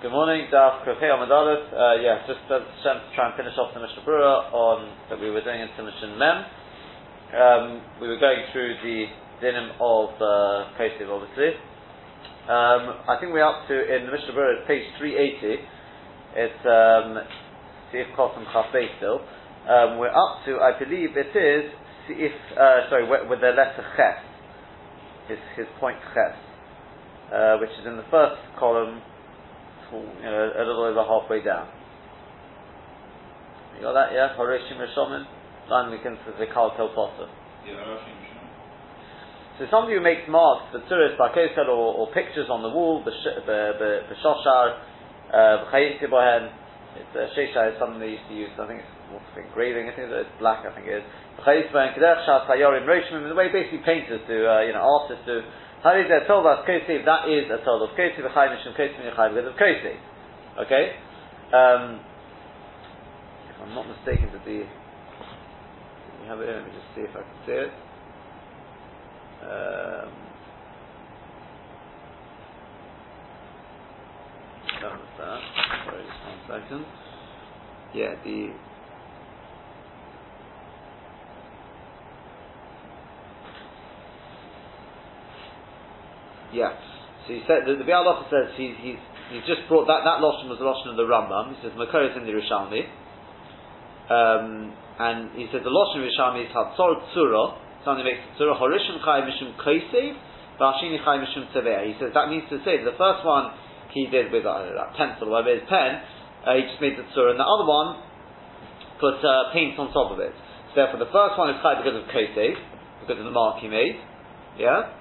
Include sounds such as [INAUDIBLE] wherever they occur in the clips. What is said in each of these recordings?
Good morning, Daf Kofei Amadalus. Uh, yeah, just uh, to try and finish off the Mishnah Brura on that we were doing in Simishin Mem. Um, we were going through the dinim of uh, obviously. Um, I think we're up to in the Mishnah Brura, page 380. It's um, Sif Kosim Chafei still. Um, we're up to, I believe it is Sif. Uh, sorry, with the letter Ches, his his point Ches, uh, which is in the first column you know, a little over halfway down. You got that, yeah? Horeshim Rishomin? Line we can say Kal Tel Potter. So somebody who makes marks for tourists like or, or pictures on the wall, the the the, the shoshar, uh. It's uh, shesha is something they used to use. I think it's what's engraving. I think it's black. I think it is. The way basically painters do, uh, you know, artists do how is there told us Kosiv? That is a told of Kosiv V'chai Mishum Kosiv V'chai because of Kosiv. Okay? Um, if I'm not mistaken, to be. We have it here, let me just see if I can see it. Um, that was that. Sorry, just one second. Yeah, the Yeah. So he said the, the Bial says he, he's he's just brought that that loshon was the loshon of the Rambam. He says Makor is in the Rishalmi, um, and he says the loshon of Rishalmi is Hatzor Tzura. Something makes Tzura Horishim Chai Mishum Kosev, Vashini Chai Mishum Tzeveh. He says that means to say the first one he did with uh, a pencil whatever his pen, uh, he just made the Tzura, and the other one put uh, paint on top of it. So therefore, the first one is Chai because of Kosev, because of the mark he made. Yeah.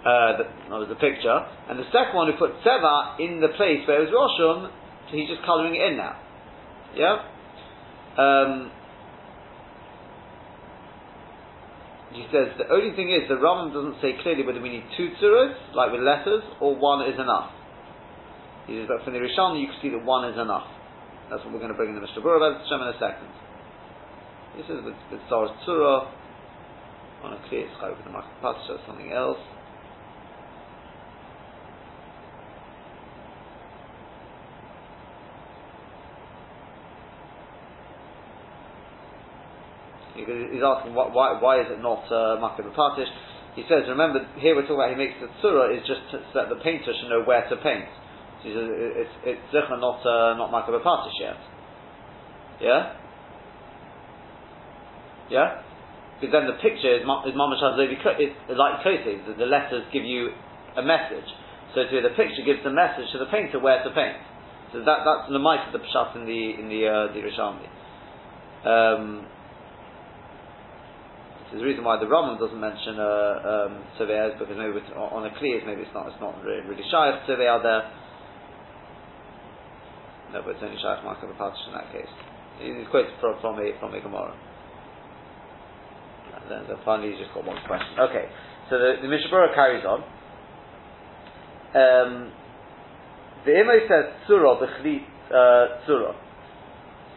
Uh, that, was the picture, and the second one who put Seva in the place where it was Roshum, so he's just colouring it in now. Yeah? Um, he says the only thing is the Rambam doesn't say clearly whether we need two tzuras, like with letters, or one is enough. He says that from the Rishon you can see that one is enough. That's what we're going to bring in the Mishnah Berurah about in a second. He says with, with Sarah Tzura, on a clear sky with the Makapatcha, something else. He's asking why, why, why is it not uh, Patish? He says, remember, here we're talking about he makes the tzura is just so that the painter should know where to paint. So he says, it's, it's not, uh, not Patish yet. Yeah? Yeah? Because then the picture is, is Mamash is like Kosi, the, letters give you a message. So to the picture gives the message to the painter where to paint. So that, that's the might of the pshat in the in the uh, the Rishalmi. Um, there's a reason why the Rambam doesn't mention uh, um, surveyors because maybe it's on the clears maybe it's not it's not really, really shy of surveyor there. No, but it's only shy of Michael Patish in that case. He's quoted from, from a from a Gemara. And then, then finally, he's just got one question. Okay, so the, the Mishabura carries on. Um, the Imo says tzura b'chli uh.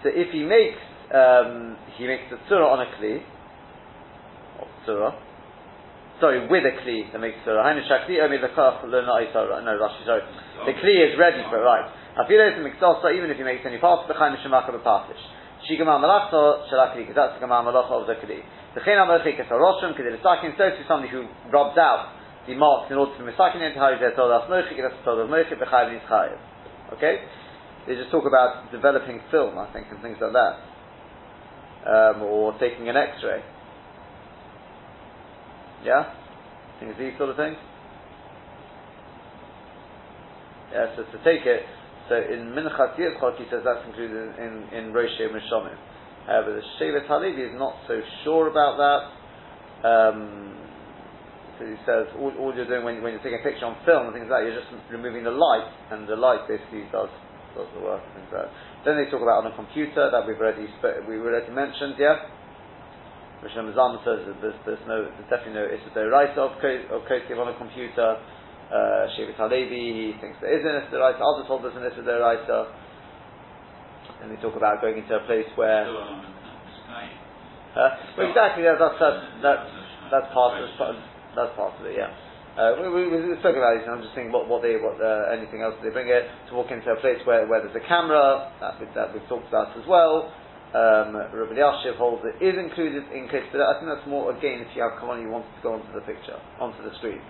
So if he makes um, he makes the tzura on a kli, surah. Sorry, with a kli that makes surah. Hainu shakli omi lekach lo No, Rashi, sorry. The kli is ready for it, right. Afilos and mikdosa, even if he makes any parts, the chaim shemaka b'patish. Shigamah malacha shalakli, because that's the gamah malacha of the kli. The chena malachi kesaroshim, because it is sakin, so to somebody who robs out the marks in order to misakin into how he's told us mochik, that's told us mochik, b'chayv is chayiv. Okay? They just talk about developing film, I think, and things like that. Um, or taking an x-ray. Yeah? Things these sort of things? Yeah, so to take it, so in Minchat Yitzchak he says that's included in, in, in Rosh Mishomim. However, the Shevet Halevi is not so sure about that. Um, so he says all, all you're doing when, when, you're taking a picture on film and things like that, you're just removing the light, and the light basically does does the work and things like that. Then they talk about on a computer that we've already we already mentioned, yeah. Rishon Mazam says that there's, there's, no, there's definitely no Issa right of, of Kosev on a computer. Uh, Shevet Halevi, he thinks there is an Issa Others hold there's an Issa Deraisa. And they talk about going into a place where. Uh, well, exactly. That's, that's, that's, that's part of that's part of it. Yeah. Uh, we, we, we spoke about this, and I'm just thinking what, what they, what, uh, anything else they bring it to walk into a place where, where there's a camera that, we, that we've talked about as well. Um, Rabbi Yashiv holds it is included in case, but I think that's more again if you have Kavan you want to go onto the picture, onto the screen.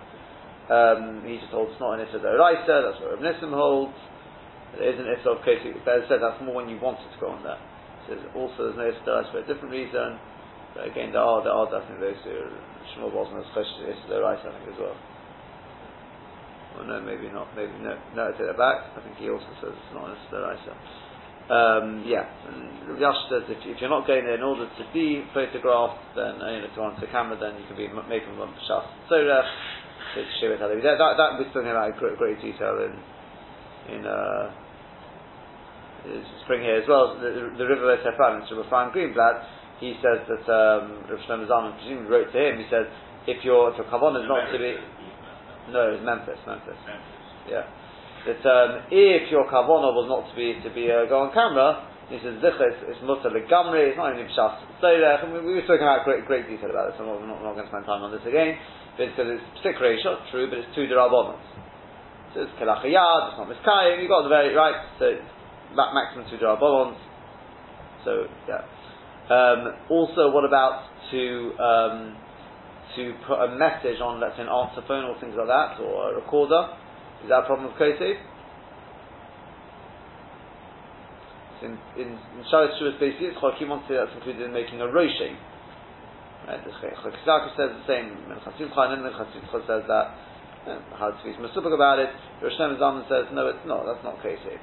Um, he just holds it's not an Issa Doraisa, that's what Rabbi Nissim holds. It is an Issa of Kosi, but as I said, that's more when you want it to go on there. So also there's no Issa Doraisa for a different reason. But again, there are, there are definitely those who, Shmuel close to Issa Doraisa, I think, as well. Well, no, maybe not. Maybe no. No, I take that back. I think he also says it's not necessary. Um, yeah, Yash says if, if, you're not going there in order to be photographed, then you know, to answer the camera, then you can be making one shas so uh, that, that that we're talking about in great, great detail in in uh, spring here as well. The, the, the river Tefan, Mr. Rafan Greenblatt, he says that um, Rav Shlomo Zalman presumably wrote to him. He says if your if your kavan is not to be no, it's Memphis, Memphis. Memphis. Yeah. That um, if your kavana was not to be to be uh, go on camera, he says zicha it's, it's mutter legamri. It's not even shas. So uh, we, we were talking about great great detail about this. I'm not, not, not going to spend time on this again. But because it's six ratio, true, but it's two derabonot. So it's kelachayad. It's not miskayim. You got the very right. So maximum two derabonot. So yeah. Um, also, what about to um, to put a message on, let's say, an answer phone or things like that, or a recorder. Is that a problem with Kosef? In in, in Shalit Shuas basically, Chokim wants to say that's included in making a roshe. Right, Chakizaka says the same. Menchasim Chanan Menchasim says that. How to speak Masubak about it. Rosh Zaman says no, it's not. That's not Kosef.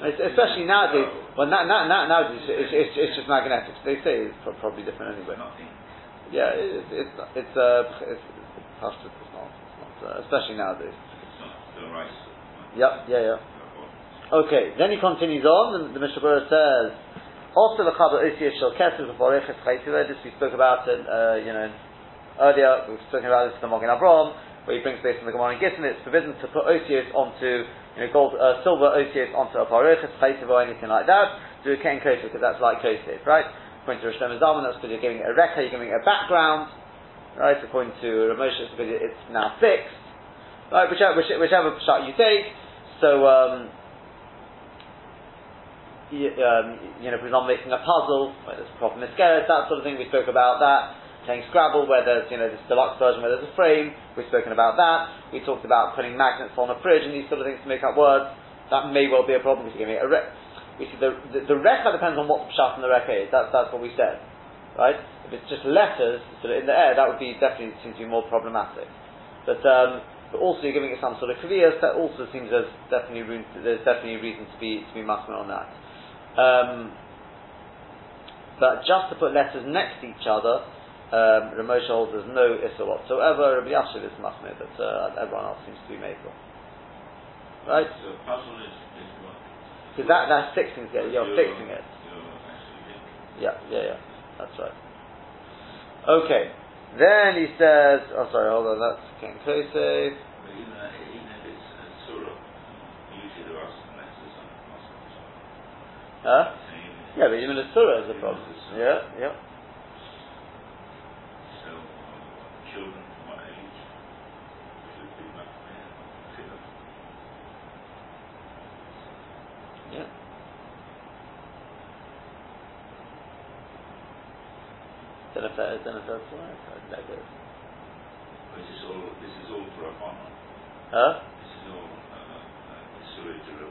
Especially nowadays, well, now, now, nowadays it's, it's, it's, just magnetics. They say it's probably different anyway. Yeah, it, it's it's uh, it's, it's pasta. It's not, it's not uh, especially nowadays. Rice. Yep, yeah, yeah. Okay, then he continues on. The, the Mishnah Berurah says, "Also the chaber osiyah shel kesef v'forechet chaytivah." This we spoke about it, uh, you know, earlier. We were talking about this in the Magen Avraham, where he brings based on the Gemara in Gittin. It's forbidden to put osios onto, you know, gold, uh, silver osios onto a forechet chaytivah or anything like that. Do a ken kosher because that's like kosher, right? According to Rosh Zalman, that's because you're giving it a rekha, you're giving it a background, right? According to Ramosh, it's because it's now fixed, right? Whichever, whichever shot you take. So, um, you, um, you know, for example, making a puzzle where there's a proper mascara, that sort of thing. We spoke about that. Playing Scrabble, where there's you know this deluxe version where there's a frame. We've spoken about that. We talked about putting magnets on a fridge and these sort of things to make up words. That may well be a problem because giving a re- we see the, the, the rekha depends on what the pshat in the rekha is. That's, that's what we said. Right? If it's just letters sort of in the air, that would be definitely seem to be more problematic. But, um, but also you're giving it some sort of kaviyas, that also seems there's definitely room to, there's definitely reason to be to be on that. Um, but just to put letters next to each other, um, Ramosha holds there's no issa whatsoever. Rabbi Yashiv is masculine, but uh, everyone else seems to be makel. Right? So puzzle is, is what? Because that, that's fixing it. You're fixing it. Yeah, yeah, yeah. That's right. Okay. Then he says, oh sorry, hold on, that's Ken Kose. Even, even if it's a surah, usually there are some letters on the Huh? Yeah, but even a surah is a problem. Yeah, yeah. So, uh, children, what age? Should be like, yeah, Yeah. Don't know if that, don't know if that's right. I don't know. This is all, this is all for Rabbanon. Huh? This is all, uh, uh, to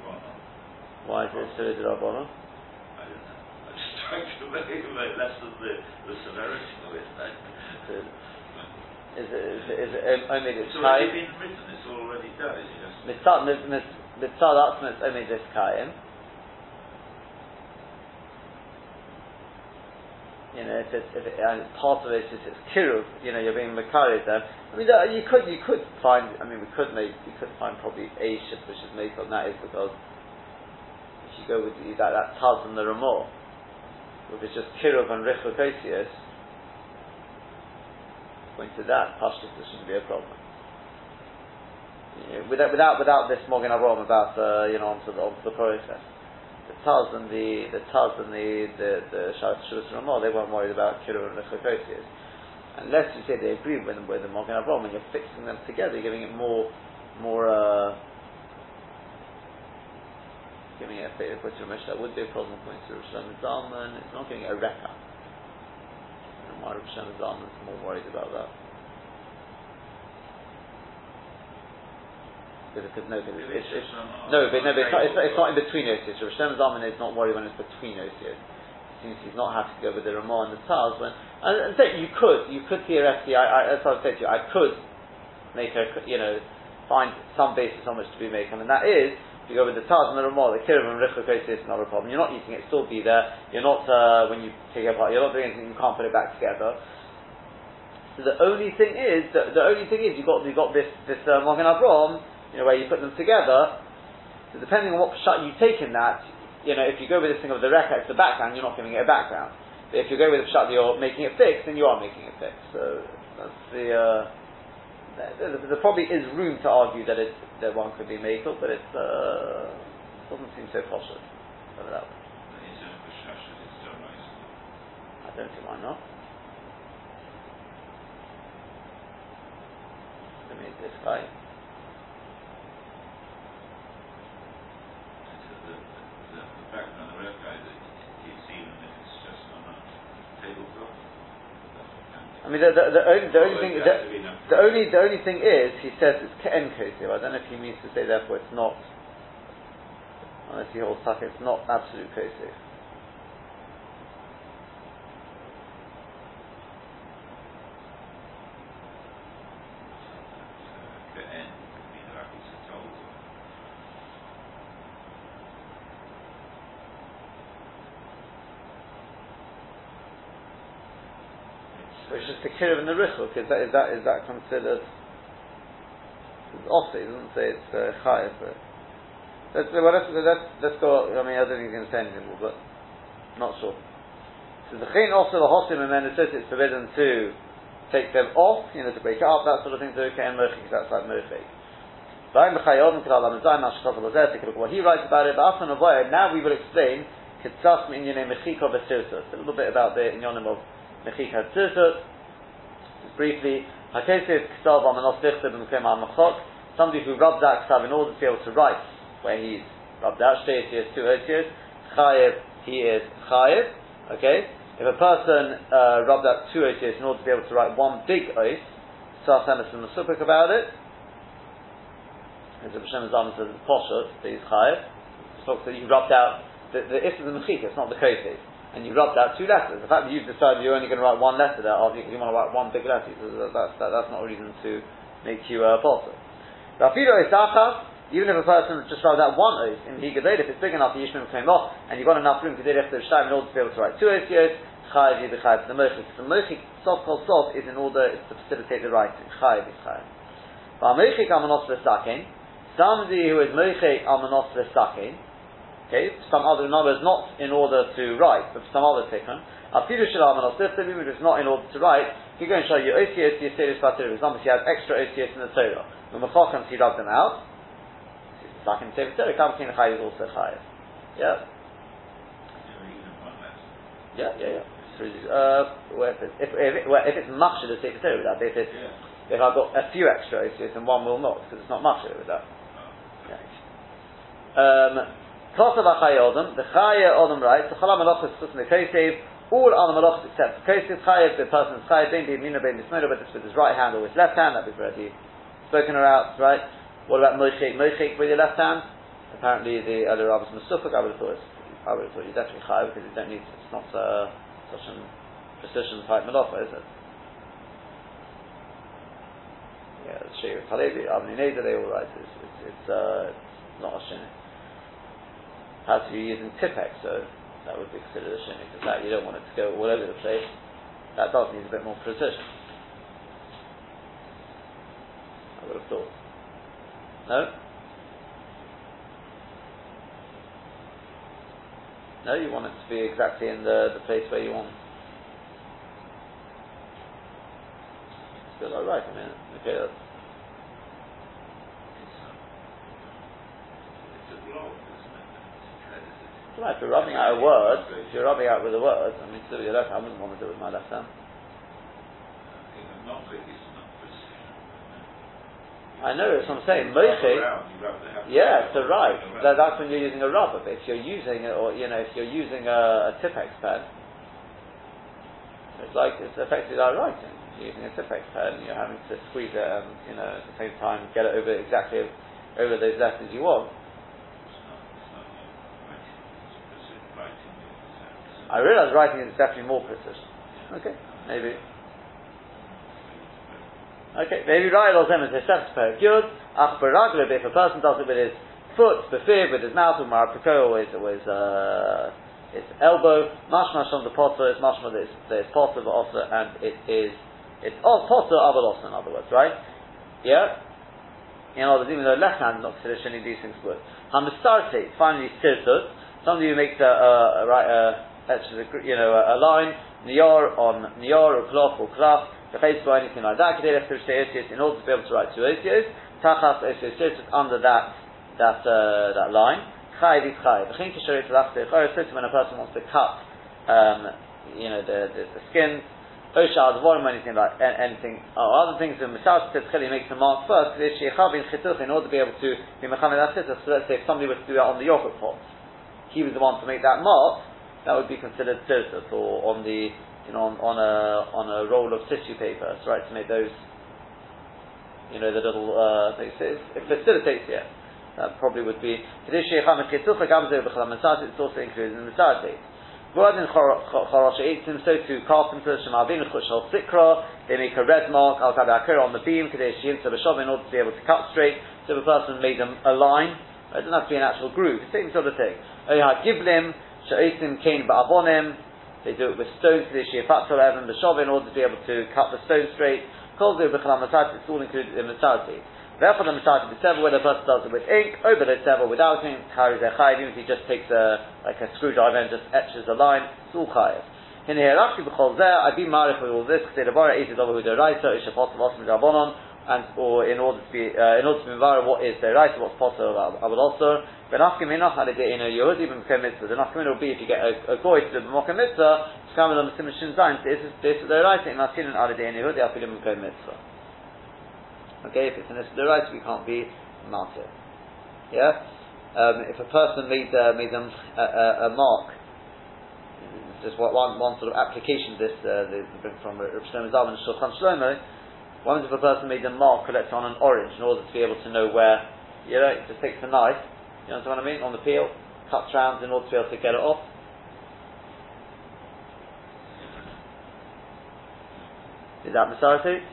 Why is it de Rabbanon? I don't know. I'm just trying to make like less of the, the severity of it. Like, Is it, is it, is it only this it's already been written, it's already done, it's just... Mitzad mitzad atzma is only this kaim. You know, if it's, if it, and part of it is it's kiruv, you know, you're being makari there. I mean, that, you could, you could find, I mean, we could make, you could find probably a shift which is made on that is because if you go with the, that, that taz and the ramor, if it's just kiruv and richel kosius, going to that, pashtus, there shouldn't be a problem. You know, without, without, without this Magen Avraham about, uh, you know, onto the, onto the process. The Taz and the, the Taz and the, the, the Shabbos Shabbos Ramah, they weren't worried about Kiruv and Nechokosius. Unless you say they agree with, with the Magen Avraham and you're fixing them together, giving it more, more, uh, giving it a bit of Ramesh, that would be a problem according to Rosh Zalman. It's not giving it a reka. And why Rosh Zalman is more worried about that? Because no, because it's, it's, it's, no, but no, but it's not, it's, it's not in between osios. Rosh Zalman is not worried when it's between osios. Since he's not happy to go with the Ramah and the Taz, when and, and so you could, you could theoretically, I, I, that's what I said to you, I could make a, you know, find some basis on which to be making, and that is if you go with the Taz and the Ramah, the Kirim and Richakos is not a problem. You're not eating it, still be there. You're not, uh, when you take it apart, you're not doing anything, you can't put it back together. So the only thing is, the, the only thing is, you've got, you've got this, this uh, Magen Avraham, you know, where you put them together. So depending on what shot you take in that, you know, if you go with this thing of the Reka, it's the background, you're not giving it a background. But if you go with the shot you're making it fixed, then you are making it fixed. So that's the, uh, there, there, probably is room to argue that it that one could be makel, but it uh, doesn't seem so cautious. I don't see why not. Let me this guy. The, the, the background of the red guy that you see even if it's just on a tablecloth. I mean, the, the, the, only, the only thing, the, the, only, the only thing is, he says it's ke'en kosir. I don't know if he means to say therefore it's not, unless he holds tuck, it's not absolute kosir. Kirib and the Richuk, is that, is that, is that considered also, he doesn't say it's uh, but let's, well, let's, let's, let's go, I mean, I don't think he's going to say anything more, but not sure. So the Chayin also, the Hosim, and then it says it's forbidden to take them off, you know, to break up, that sort of thing, to okay, and Merchik, that's like Merchik. He writes about it, but now we will explain a little bit about the Inyonim of Mechika Tzirtus, briefly, Hakesif Ksav Amanos Dichtab Machok, somebody who rubs out Ksav in order to be able to write where he's rubbed out, Shtei two Osios, Chayev, he is Chayev, okay? If a person uh, rubbed out two Osios in order to be able to write one big Os, Sas Emerson Masupik about it, as the Hashem Zaman says, Poshut, that he's Chayev, talks that you rubbed out the, the Is of the Mechika, it's not the Kosef and you rubbed out two letters. The fact that you've decided you're only going to write one letter there, or you, you want to write one big letter, that's, that, that's not a reason to make you a uh, potter. Even if a person just rubbed out one oath in Higadeh, if it's big enough, the Yishmim came off, and you've got enough room to do the Shtaim in order to be able to write two oaths, Chayiv Yid Chayiv the Mochik. The Mochik, sof kol sof, is in order to facilitate the writing. Chayiv Yid Chayiv. But Mochik Amanos V'Sakin, somebody who is Mochik Amanos V'Sakin, Okay, some other numbers not in order to write, but some other tikkun. Afilu shalam and osiftim, if it's not in order to write, you go and show you OCS, Yisiris Batir. For example, he has extra OCS in the Torah. When Machakam, he rubbed them out. Like in Sefer Torah, Kamkin Chayiv is also Chayiv. Yeah? Yeah, yeah, yeah. Uh, if, if, if, if it's much of the Sefer Torah with that, if, yeah. if I've got a few extra OCS and one will not, because it's not much with that. Oh. Yeah. Um, Kosav Achayodam, the Chaya Odam writes, the Chalam Malachis Chus Mekosev, all other malachas except Kosev Chayav, the person's Chayav, Ben Bimina Ben Bismillah, but it's with his right hand or his left hand, that we've already spoken about, right? What about Moshek? Moshek with your left hand? Apparently the other rabbis Masufak, I would have thought, I would have thought he's definitely Chayav because you don't need, it's not uh, such a precision type malacha, is it? Yeah, the Shir Halevi, Avni Neder, they all write, it's, it's, it's, uh, it's not a shinny has to be using Tipp-Ex, so that would be considered a shimmy, because that you don't want it to go all over the place. That does need a bit more precision. I would have thought. No? No, you want it to be exactly in the, the place where you want. Still, all right. I mean, okay, that's Right, if you're rubbing out a word, if you're rubbing out with a word, I mean, still your left hand, I wouldn't want to do it with my left hand. I know, that's what I'm saying. Mochi, yeah, to right. That, that's when you're using a rubber. But if you're using, it, or you know, if you're using a, a Tipp-Ex pen, it's like it's affected our writing. You're using a Tipp-Ex pen, you're having to squeeze it, and you know, at the same time, get it over exactly over those letters you want. I realise writing is definitely more precision. Okay, maybe. Okay, maybe right or them is a pair of good. Ach baragla, if a person does it with his foot, befib, with his mouth, with marapiko, always, always, uh, his elbow, mashmash on the potter, it's mashma that it's, it's potter, but also, and it is, it's all potter, abalos, in other words, right? Yeah? In other words, even though left hand is not of these things would. Hamistarte, finally, sirtut, somebody who makes a, uh, a, uh, a right, a, etches a, you know, a, line, niyar on niyar, or cloth, or cloth, the face or anything like that, in order to be able to write two osios, Tachas Osios under that that uh, that line. Chai is chayr when a person wants to cut, um, you know, the the, the skins. Osha advorim anything like anything or other things. The says Chili makes a mark first. In order to be able to be that chituch. So let's say if somebody was to do that on the yogurt pot, he was the one to make that mark. That would be considered tirtut or on the you know, on, on a on a roll of tissue paper, right, to make those, you know, the little, uh, things. It, it facilitates, yeah. That probably would be. It's also included in the Chorosh Eitzim, so to carpenters, they make a red mark, on the beam, in order to be able to cut straight. So if a person made them a line, it doesn't have to be an actual groove, same sort of thing. Oyha Giblim, Sha'etzim Kain Ba'avonim, they do it with stones, Kadesh Yefatzal Evan, B'Shav in order to be able to cut the stone straight. Kol Masajid, it's all included in Masajid. Therefore, the Masajid is several, whether a person does it with ink, over the several without ink, carries a chayiv, even if he just takes a, like a screwdriver and just etches a line, it's all chayiv. In here, after b'chol zeh, I'd be marif with all this, because the bar is over with the raisa, and or in order to be uh, in order to be what is the raisa, what's possible I will also. Ben afkim enoch had it in a Yehudi ben Mekem mitzvah. The nafkim will be if you get a, a goy to the Mekem mitzvah, it's coming on the Simon Shin Zayin. This is this is the raisa in Masin and Alidei in Yehudi afilim Mekem mitzvah. Okay, if it's an the right, we can't be martyr. Yeah? Um, if a person made, uh, made them a, a, a mark, just one, one, sort of application this, uh, the, from Rav Shlomo Zalman and Shulchan Shlomo, one is if a person made a mark collected on an orange in order to be able to know where, you know, it just takes a knife, you know what I mean, on the peel, cuts round in order to be able to get it off. Is that Masarati?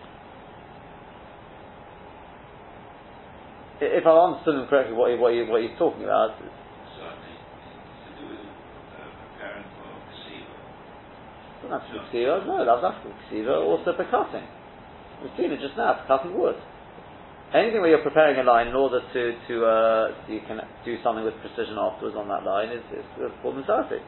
If I understood him correctly, what, he, what, he, what he's talking about, Certainly, to do with uh, preparing for Ksiva. doesn't have to ksiva. No, that's not ksiva. Also for cutting. We've seen it just now for cutting wood. Anything where you're preparing a line in order to to uh, so you can do something with precision afterwards on that line is, is called misarti.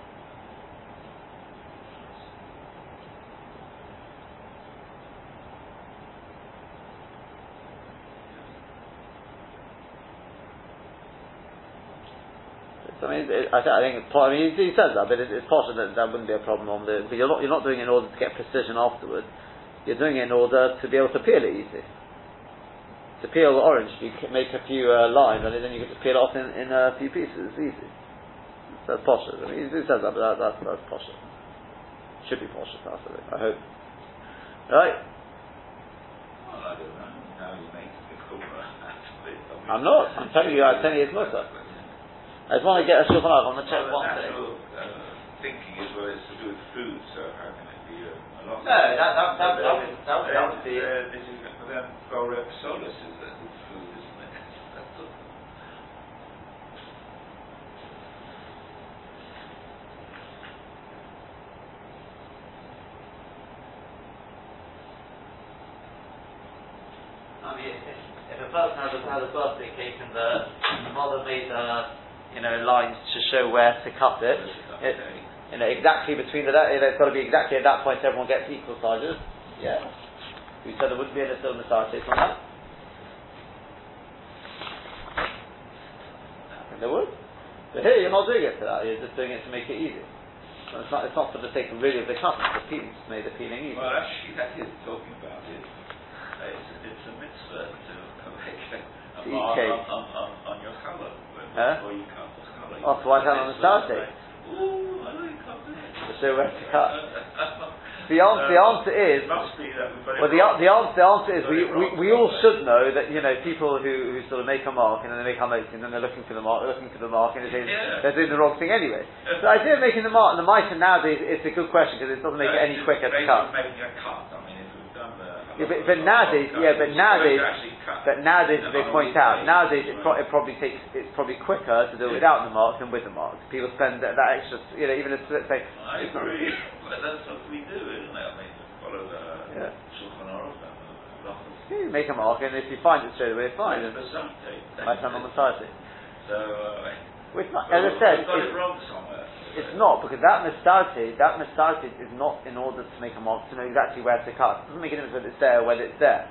So, I mean, it, I, th- I think it's, I mean, he, he says that, but it, it's possible that that wouldn't be a problem on the. But you're not you're not doing it in order to get precision afterwards. You're doing it in order to be able to peel it easy. To peel the orange, you can make a few uh, lines, and then you can just peel it off in, in a few pieces. It's easy. That's posh. I mean, he says that, but that, that's that's posh. Should be posh, that's it. I hope. Right? Well, I don't know. Now you make the Kumra out of it. I mean, I'm not. I'm telling you. I'm telling you it's mutter. I just want to get a shulchan going to check Well, one the thing. uh, thinking is well, it's to do with food, so how can it be uh, a lot? No, that- that- that- that would- that would- that would be- this is for them. Solus is that food, isn't it? I mean, if, if a person has a, has a birthday cake and the, the mother made, uh, you know, lines to show where to cut it, it. You know, exactly between the, you know, it's got to be exactly at that point everyone gets equal sizes. Yeah. We said there wouldn't be a little massage on that. I think there would. But here you're not doing it for that, you're just doing it to make it easy. So it's not, it's not for the sake of really of the cutting, it's the peeling, to make the peeling easy. Well, actually, that is talking about it. it's, it's a mitzvah to make a, a To eat mark cake. on, on, on, on your challah. Huh? Before you cut the challah. Oh, so why can't on the Saturday? Ooh, I know you can't do it. To show where to cut. Uh, The answer, the answer is, It must be that we've got it well, the, the answer, the answer is we, we, we all should know that, you know, people who, who sort of make a mark and then they make a hamots and then they're looking for the mark, they're looking for the mark and they're, Yeah. they're doing the wrong thing anyway. So the idea of making the mark and the mitre nowadays is a good question because it doesn't make it any quicker to cut. Cut. I mean, done the. Yeah, but- but nowadays- yeah, but nowadays- supposed to actually cut. But nowadays, as they point out, nowadays it, pro- it probably takes, it's probably quicker to do it without the mark than with the mark. People spend that, that extra, you know, even if, let's say, I agree, but that's what we do, isn't it? I mean, follow the Yeah. Shulchan Aruch and the Brachos. Yeah, you make a mark, and if you find it straight away, fine. It's And the Saturday. I stand on the side. So, uh, Well, it's not, as I said, got it's, it wrong somewhere. it's not because that mistarted, that mistarted is not in order to make a mark to know exactly where to cut. It doesn't make a difference whether it's there or whether it's there.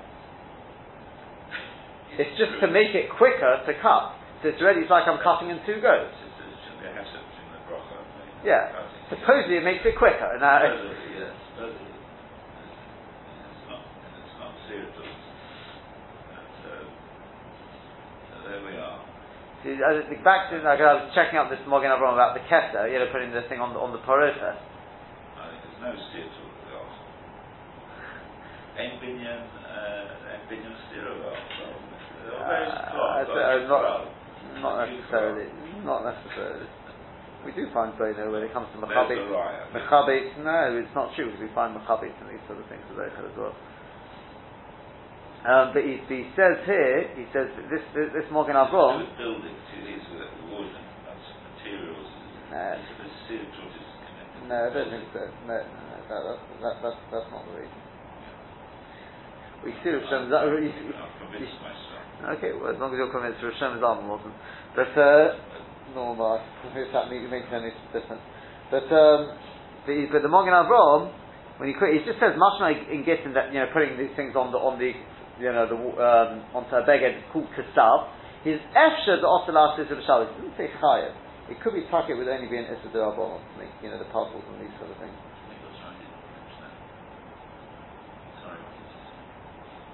It's just to make it quicker to cut. So it's already it's like I'm cutting in two goes. The Yeah. Supposedly it makes it quicker. Now, Supposedly, yes, supposedly. It's not, it's not serious. But, uh, so there we are. See, I think back to like, I was checking out this Magen Avraham about the Keter, you know, putting the thing on the on the Porota. I think there's no steer to the gospel. Ein binyan, uh, ein binyan steer of gospel. Uh, not, not necessarily. Not necessarily. We do find Bono when it comes to There's Machabit. the raya. Machabit, no, it's not true because we find Machabit and these sort of things as well. as well. Um, but he, he says here, he says this this, this Magen Avraham. With buildings, is with wood and materials. Nah. It's the steer to what is connected. No, I don't think so. No, no, no that, that, that, that's, not the reason. We see Rav Shem Zalman. you- you- I've convinced myself. Okay, well, as long as you're convinced Rav Shem Zalman wasn't. But, uh, normal, if that makes makes any difference. But, um, the, but the Magen Avraham, when he quit, he just says mashma in Gittin that, you know, putting these things on the, on the, you know, the, um, onto a beged called kasav. His efsha the osalas is of Shabbos. He didn't say chayev. It could be tucket would only be an issa de Rabbanon to make, you know, the puzzles and these sort of things. I think that's right. Sorry.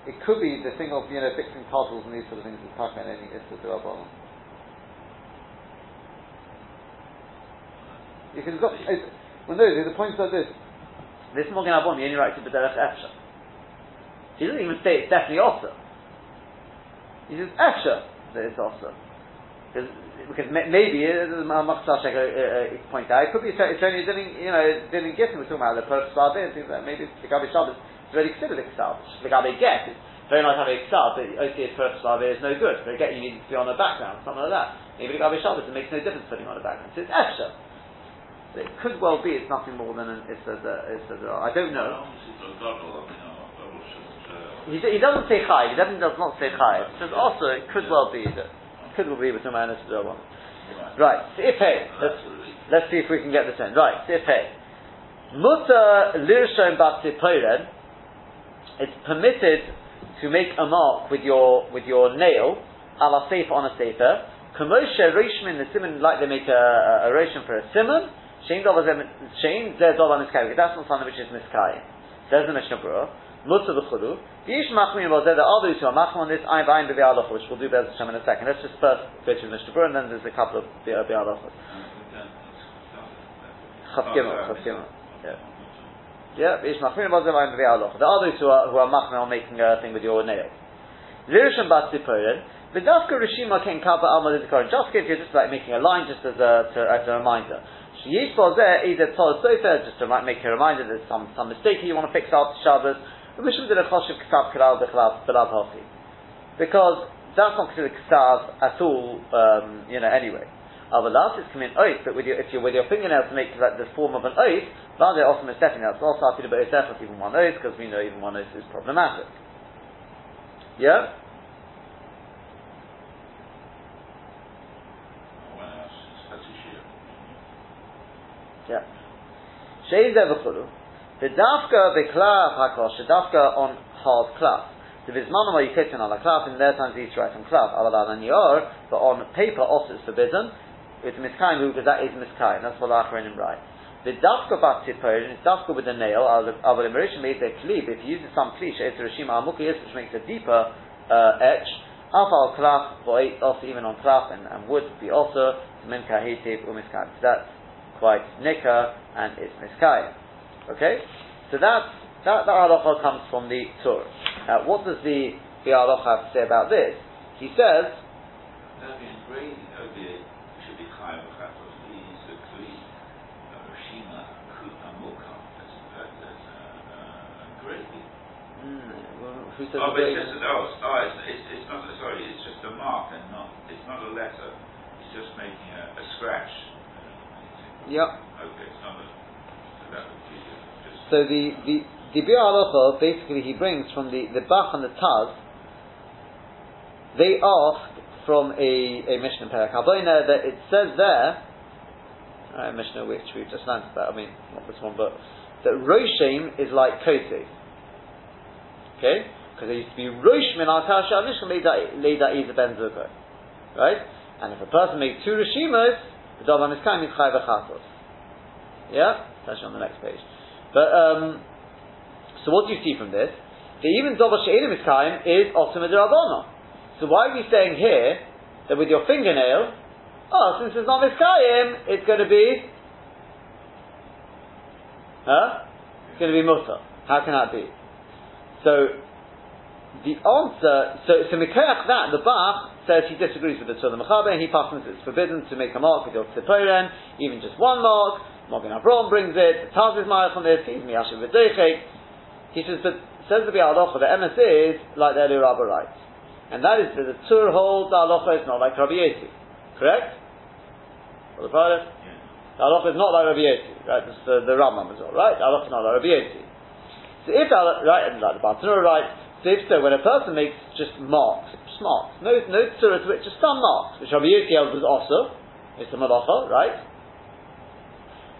It could be the thing of, you know, fixing puzzles and these sort of things is tucket and any issa Rabbanon. Because it's got, it's, well no, the point is like this. This Morgan Abon, he only writes it B'derech Efsha. He doesn't even say it's definitely Osa. He says Efsha that it's Osa. Because, maybe, uh, the Machzal Sheikh uh, uh, point out, it could be it's it's only you know, dealing Gittin, we're talking about the Perth Slavin, things like that. maybe the Gabi Shabbos is already considered a Ksav. The they Get, it's very nice having a Ksav, but as Perth Slavin is no good. But Get, you need to be on a background, something like that. Maybe the Gabi Shabbos, it makes no difference putting on a background. So it's Efsha. It could well be it's nothing more than an Issa Issa I don't know. Obviously, the Gadol, I Gadol shouldn't, uh, He, he doesn't say Chai, he definitely does not say Chai. It says also it could well be that could well be between man and Issa one. Right, Sif Let's, let's see if we can get this in. Right, Sif Hey. Mutter Lirshon Batiporen, it's permitted to make a mark with your with your nail, a la sefer on a sefer. Kamosha Rishmin the simon like they make a, a, a ration for a simon. Shein Shein Zeh Dov Miskayim. That's not something which is Miskayim. Says the Mishnah Berurah. Mutter B'chulu. Yish Machmin was there. There are those who are Machmin on this. B'ayin B'vi Aloch, which we'll do Bez Hashem in a second. Let's just first go to the Mishnah Berurah, and then there's a couple of Aloch. Chav Gimel, Chav Gimel. Yeah. Yeah, B'vi Aloch. There are who are who are Machmin on making a thing with your nail. Lirishon Bat Ziporen. V'dafka Rishima Ken Kapa Alma Lizikaron. Just if you're just like making a line, just as a to, as a reminder. Yish there either told sofa just to make a reminder there's some some mistake you want to fix after Shabbos. Mishum did a choshev ksav kalal b'chalav b'lav hochi. Because that's not considered ksav at all, um, you know, anyway. Avalas is coming oath, but with your, if you're with your fingernail to make like the form of an oath, rather often it's definitely that's also happy to be even one oath, because we know even one oath is problematic. Yeah? Yeah. Shein zevachulu. The dafka beklav hakosh, the dafka on hard klav. The vizmanam you kitchen on a klav, in their times to write on klav, avalan and but on paper also it's forbidden. It's miskaim because that is miskaim. That's what the Achronim write. The dafka bat tiporin is dafka with a nail. Aval imiration made a kli. If you use some kli, she'et rishima amukiyis, which makes a deeper uh, etch. Alpha al klach, also even on klach and, and wood would be also min kahitiv umiskayim. So that's quite nika and it's miskayim. Okay, so that's that the halacha comes from the Torah. Now, what does the the halacha have to say about this? He says. That means grading should be high of chatos. He's a kli, Rishima, Amukam. That's that's grading. Who says oh, but it's just, oh, oh it's, it's, it's not, sorry, it's just a mark and not, it's not a letter. It's just making a, a scratch. Yep. Okay, it's not a, so that would be just... So the, the, the Bir basically he brings from the, the Bach and the Taz, they asked from a, a Mishnah Perak Habayna that it says there, uh, Mishnah which we've just learned about, I mean, not this one, but that Roshim is like Kosef. Okay? Because there used to be Rosh min al Tasha Mishnah Leida Iza Ben Zuko. Right? And if a person makes two Rishimas, the Davan is kind of Chayv Yeah? That's on the next page. But, um, so what do you see from this? The even Davar She'enim Miskayim is Osim. So why are we saying here that with your fingernail, oh, since it's not Miskayim, it's going to be, huh? It's going to be Mutter. How can that be? So the answer, so, so Mikoach that, the Bach says he disagrees with the Tzur Mechaber and he passes it's forbidden to make a mark with your Tziporen, even just one mark. Magen Avraham brings it, the Taz is Mayach on this, he's Miyashiv He says, but says the Bialocha, the MS is like the Eli Rabba writes. And that is that the Tzur holds the Alocha is not like Rabbi Yossi. Correct? Well, the brother? The Alocha is not like Rabbi Yossi, right? This is the, Rambam as well, right? The Alocha is not like Rabbi Yossi. So if, right, and like the Bartanura writes, so if so, when a person makes just marks, just marks, no, no tzuras, which just some marks, which Rabbi Yisrael was also, it's a malacha, right?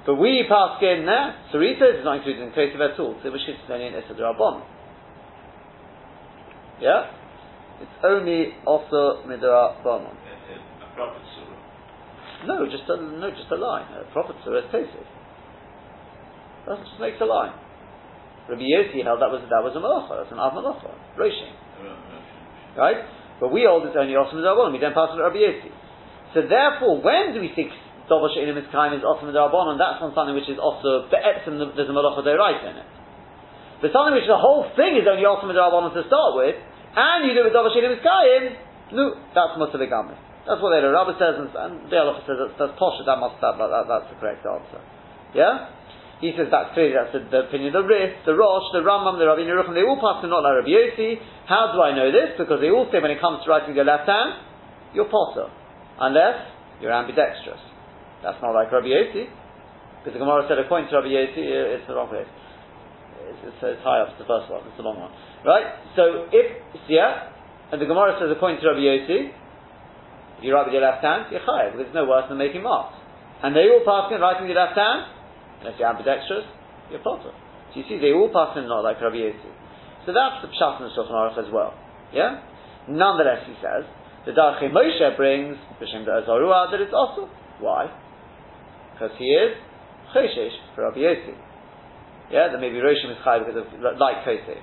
But we pass in there, Sarita is not included in Kosev at all, so which is only in Issa Rabban. Yeah? It's only also Midara Bonon. A proper surah. No, just a no, just a line. A proper surah is Kosev. That just makes a line. Rabbi Yossi held that was that was a malacha, that's an av malacha, roshim. Mm-hmm. Right? But we hold it's only osam and we don't pass it to Rabbi Yossi. So therefore, when do we think Dover She'inim is kind is osam and that's on something which is also be'etzim, there's a malacha right in it. But something which the whole thing is only osam to start with, and you do it with Dover She'inim is no, that's mutter That's what the Rabbi says, and, and the halacha says that's, that's posh, that must that, that, that's the correct answer. Yeah? He says that's clearly that's the, the opinion of the the Rosh, the Rambam, the Rabbi Yerucham, they all pass to not like Rabbi Yossi. How do I know this? Because they all say when it comes to writing with your left hand, you're potter. Unless you're ambidextrous. That's not like Rabbi Yossi. Because the Gemara said according to Rabbi Yossi, uh, it's the wrong place. It's, it's, it's high up, it's the first one, it's the long one. Right? So if, yeah, and the Gemara says according to Rabbi Yossi, you write with your left hand, you're chayav, because it's no worse than making marks. And they all pass in writing with your left hand, and if you're ambidextrous, you're potter. So you see, they all pass in not like Rabbi Yossi. So that's the Pshat in the Shulchan as well. Yeah? Nonetheless, he says, the Darchei Moshe brings, B'Shem Azarua, that it's also. Why? Because he is Choshesh for Rabbi Yossi. Yeah, that maybe Roshim is Chai because of, like Kosei.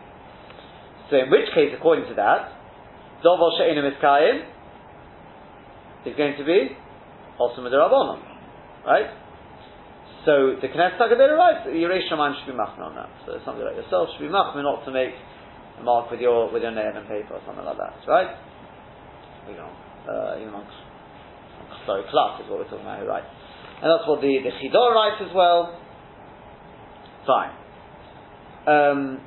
So in which case, according to that, Dovol She'enim Iskayim is going to be also Midrabanon. Right? So the Knesset Takadera writes that Yeresh Shamayim should be machmer on that. So something like yourself should be machmer not to make a mark with your with your nail and paper or something like that, right? You know, uh, even on, sorry, class is what we're talking about here, right? And that's what the the Chidor writes as well. Fine. Um,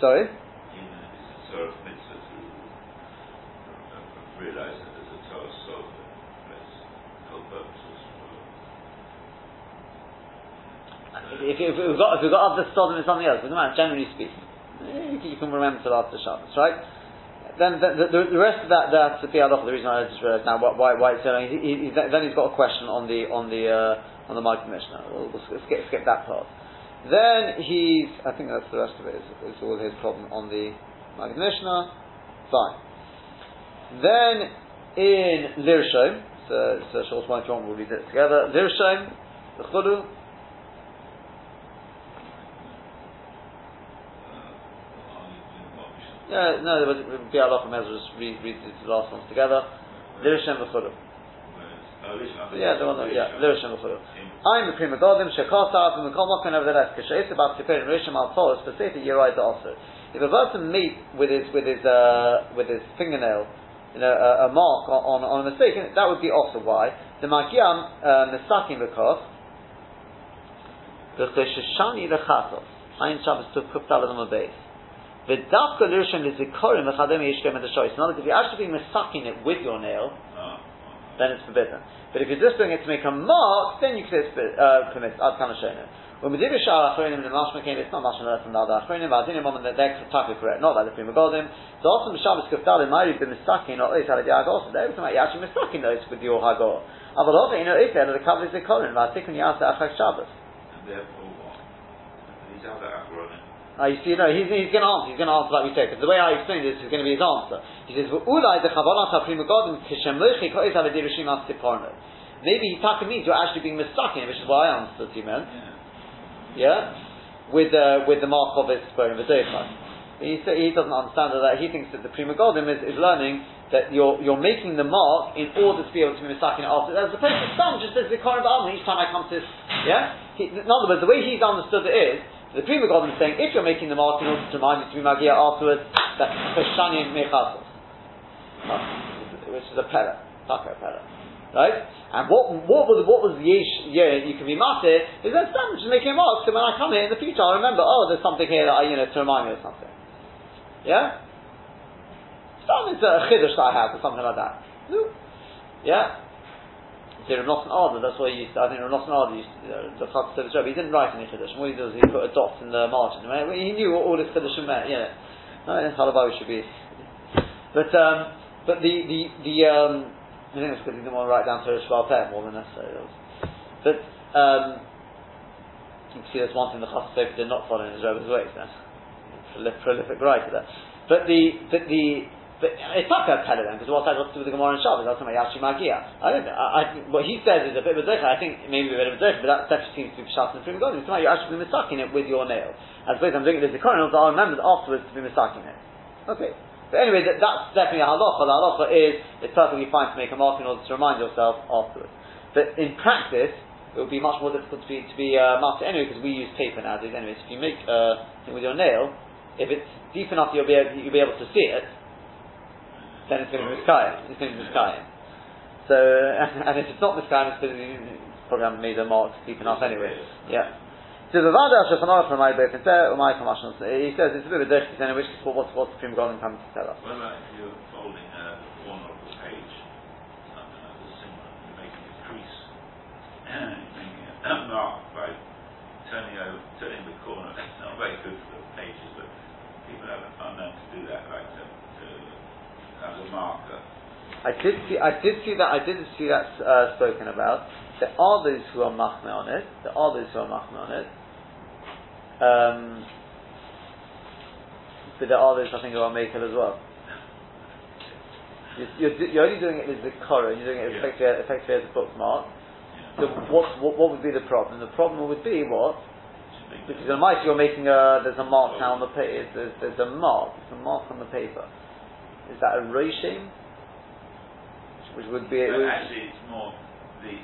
Sorry? sort of mitzvah to uh, realize that there's a Torah soul no purposes If, if, we've got if we've got after Sodom and something else, doesn't matter. Generally speaking, [LAUGHS] you can remember till after Shabbos, right? Then the, the, the, rest of that that's the Piadoch. The reason I just realized now why why it's saying he, he, then he's got a question on the on the uh, on the Mike Mishnah. We'll, we'll skip, skip that part. Then he's I think that's the rest of it, it is, is all his problem on the like Mishnah. Fine. Then in Lirshom, so, so short one, if we'll read it together. Lirshom, the Chulu, Yeah, no, there would be Allah from Ezra, just read, read the last ones together. Lirashem v'chulim. Yeah, the one that, yeah, Lirashem v'chulim. I'm the prima godim, shekasa, and Mekol Mokan, nevertheless, Kashayis about Kippur and Rishim al Torah, specifically, you're right, also. If a person meets with his, with his, uh, with his fingernail, you know, a, a mark on, on, a mistake, that would be also why. The Magiam, Misakim the Cheshashani lechatos, Ein Shabbos to put Kuptal on the base. V'dafka l'rishon l'zikorim l'chadem yishkem and the choice. In other words, if you're actually missucking it with your nail, then it's forbidden. But if you're just doing it to make a mark, then you can say it's uh, permitted. Ad kana shena. When we do b'shar achronim the mashma came, it's not mashma less than the other achronim. V'adinim moment that they're totally correct, not like the Pri Megadim. So also b'shabbos kufdal in Ma'ari b'misakin or ois halad also. They're talking about you actually misakin those with your hagor. Aval also, you know, if they're the cover zikorim, v'atikun yasa achak shabbos. And therefore what? These other achronim uh, you see, no, he's, he's going to answer. He's going to answer like we said. Because the way I explained this is going to be his answer. He says, "Ulai the chavanat ha'Pri Megadim kishemochi kois aladirishim asiporno." Maybe he talking means you're actually being mistaken, which is what I understood he meant. Yeah, with uh, with the mark of his sperm He he doesn't understand that. He thinks that the Pri Megadim is, is learning that you're you're making the mark in order to be able to be mistaken after. As opposed to some just as the Kohen each time I come to this. Yeah. He, in other words, the way he's understood it is the Pri Megadim is saying, if you're making the mark in order to remind you to be Magia afterwards, that's Peshanim Mechasos. Which is a pella, Taka pella. Right? And what what was what was the yesh yeah you can be matir is that I'm just making a mark so when I come here in the future I'll remember oh there's something here that I you know to remind me of something. Yeah? Some is a chiddush that I have or something like that. Yeah? say Rav Nosson that's what he used to, I think Rav Nosson Adler used to, uh, the He didn't write any Chiddush. What he does, he put a dot in the margin. He knew what all his Chiddush meant, you know. No, Halabawi should be. But, um, but the, the, the, um, I think it's because he didn't want to write down to a Shval Peh more than necessary. But, um, you can see there's one thing the Chassid did not follow in his Rebbe's ways, then. Prolific, prolific writer there. But the, but the, but it's not a pella then, because what has to do with the Gemara and Shabbos? That's not Yashi Magia. I don't know. I, I, what he says is a bit of a docha. I think maybe a bit of a docha, but that definitely seems to be Pshat and Prima. It's not you're actually misaking it with your nail. As opposed I'm doing it as the Kohen, I'll remember afterwards to be misaking it. Okay. But anyway, that, that's definitely a halacha. The halacha is it's perfectly fine to make a mark in order to remind yourself afterwards. But in practice, it would be much more difficult to be to be uh, marked anyway because we use paper nowadays. Anyway, so if you make uh, thing with your nail, if it's deep enough, you'll be able, you'll be able to see it then it's going to be Miskayim. It's going to be Miskayim. So, [LAUGHS] and if it's not Miskayim, it's because probably haven't made a mark deep enough anyway. Yeah. So the Vada Shachanara from my both there, or my Kamashon, he says it's a bit of a dirty then in which case what's the Supreme Golden coming to tell us? What about if you're folding a corner of the page, something like similar, you're making a crease, [CLEARS THROAT] you're making a [CLEARS THROAT] mark by turning over, turning the corner. [LAUGHS] It's not very good for the pages, but people are, are known to do that, like to as a marker. I did see, I did see that, I did see that uh, spoken about. There are those who are machme on it. There are those who are machme on it. Um, but there are those I think who are makel as well. You're, you're, you're, only doing it as the korah, you're doing it yeah. effectively, effectively as a bookmark. So what, what, what would be the problem? The problem would be what? Because in mice you're making a, there's a mark now on the paper, there's, there's a mark, there's a mark on the paper. Is that a roshim? Which would be. But actually, it's more the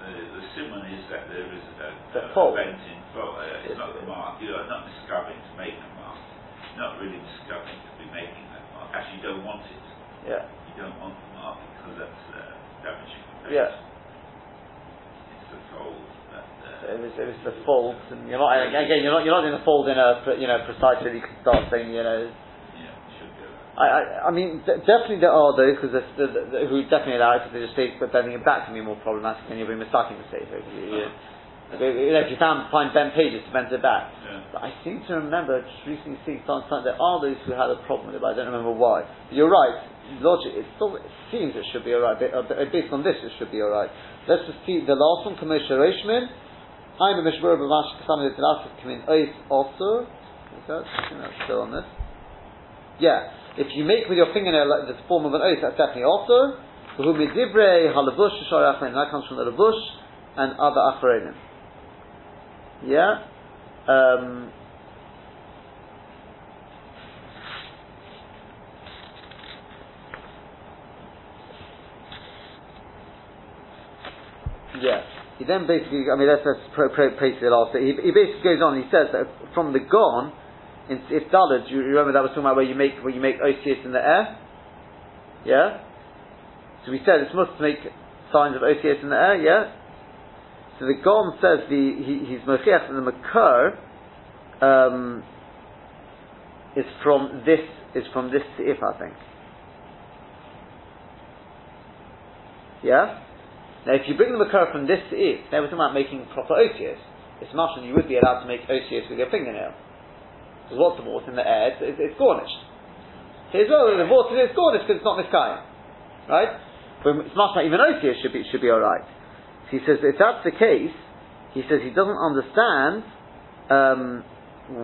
the, the, simon is that there is a, the a bent in full. Uh, it's, not the mark. You're not discovering to make the mark. You're not really discovering to be making that mark. Actually, you don't want it. Yeah. You don't want the mark because that's uh, damaging Yeah. It's the fold. That, uh, it was, it was the folds, and you're not again. You're not you're not doing the fold in a you know precisely. You can start saying you know I, I, I mean, d- definitely there are those because the, the, who definitely allow it because they just say, but bending it back can be more problematic and you'll be mistaken to say so. You, you know, if you found find bent pages to bend it back. Yeah. But I seem to remember just recently seeing some, some, there are those who had a problem with it, but I don't remember why. But you're right. Logic, it, still, it seems it should be alright. Uh, based on this, it should be alright. Let's just see the last one. Commercial Reshmin. I'm a Mishmur B'Mash Kasam Yitzilaf Kamin Ois also. Is that? I think that's still on this. Yeah. If you make with your fingernail the form of an oath, that's definitely also. Who midibre halabush shorachmin. That comes from the labush and other achronim. Yeah. Um, yeah. He then basically, I mean, that's, that's pro, pro, praise the last. He, he basically goes on. He says that from the Gon, in, if Dalad, you remember that was talking about where you make where you make osius in the air, yeah. So we said it's must make signs of osius in the air, yeah. So the Gon says the he, he's mochiach and the makar um, is from this is from this if I think. Yeah? Now, if you bring the makar from this to if, now we're talking about making proper osius. It's much you would be allowed to make osius with your fingernail. Because lots of water in the air? It's, it's, it's garnished. Here's well, the water is garnished because it's not miskayim. Right? But it's much even osius should be, should be alright. So he says, if that's the case, he says he doesn't understand um,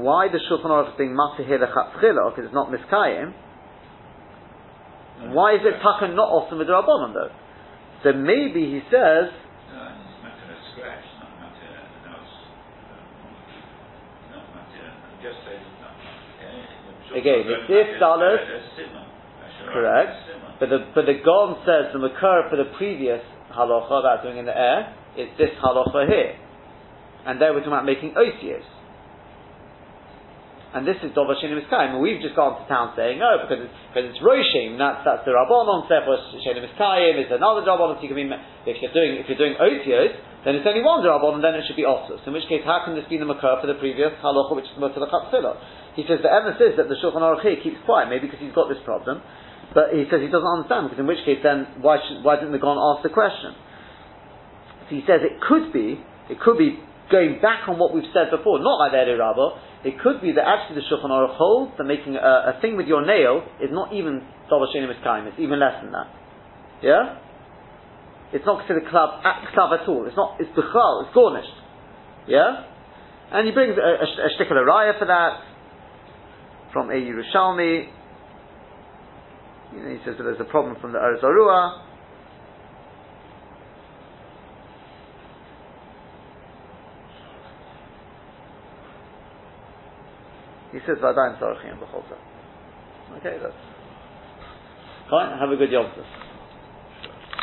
why the Shulchan Aruch is being matahir lechatzchila, because it's not miskayim. Why is it taken not the Rabbanon though? So maybe he says. Again, it's if dollars, correct. But the but the Gon says from the makar for the previous halacha that's doing in the air is this halacha here, and there we're talking about making osius. And this is Dover Shenim Miskayim. And we've just gone to town saying, oh, because it's, because it's Roshim, that's, that's the Rabbanon, therefore Shenim Miskayim is another Rabbanon, so you can be, if you're doing, if you're doing Otios, then it's only one Rabbanon, then it should be Osus. In which case, how can this be the Makar for the previous Halacha, which is Chatzillah? He says the evidence is that the Shulchan Aruch keeps quiet, maybe because he's got this problem, but he says he doesn't understand, because in which case then, why, should, why didn't the Gon ask the question? So he says it could be, it could be going back on what we've said before, not like the Rabbah, it could be that actually the Shulchan Aruch holds that making a, a, thing with your nail is not even Dava Shenim Miskayim, it's even less than that. Yeah? It's not considered club, club at all. It's not, it's Bechal, it's garnished. Yeah? And he brings a, a, a shtickle for that from a Yerushalmi. You know, he says that there's a problem from the Ohr Zarua. He says Vadaim Sarachim B'chol Okay, that's fine. Have a good Yom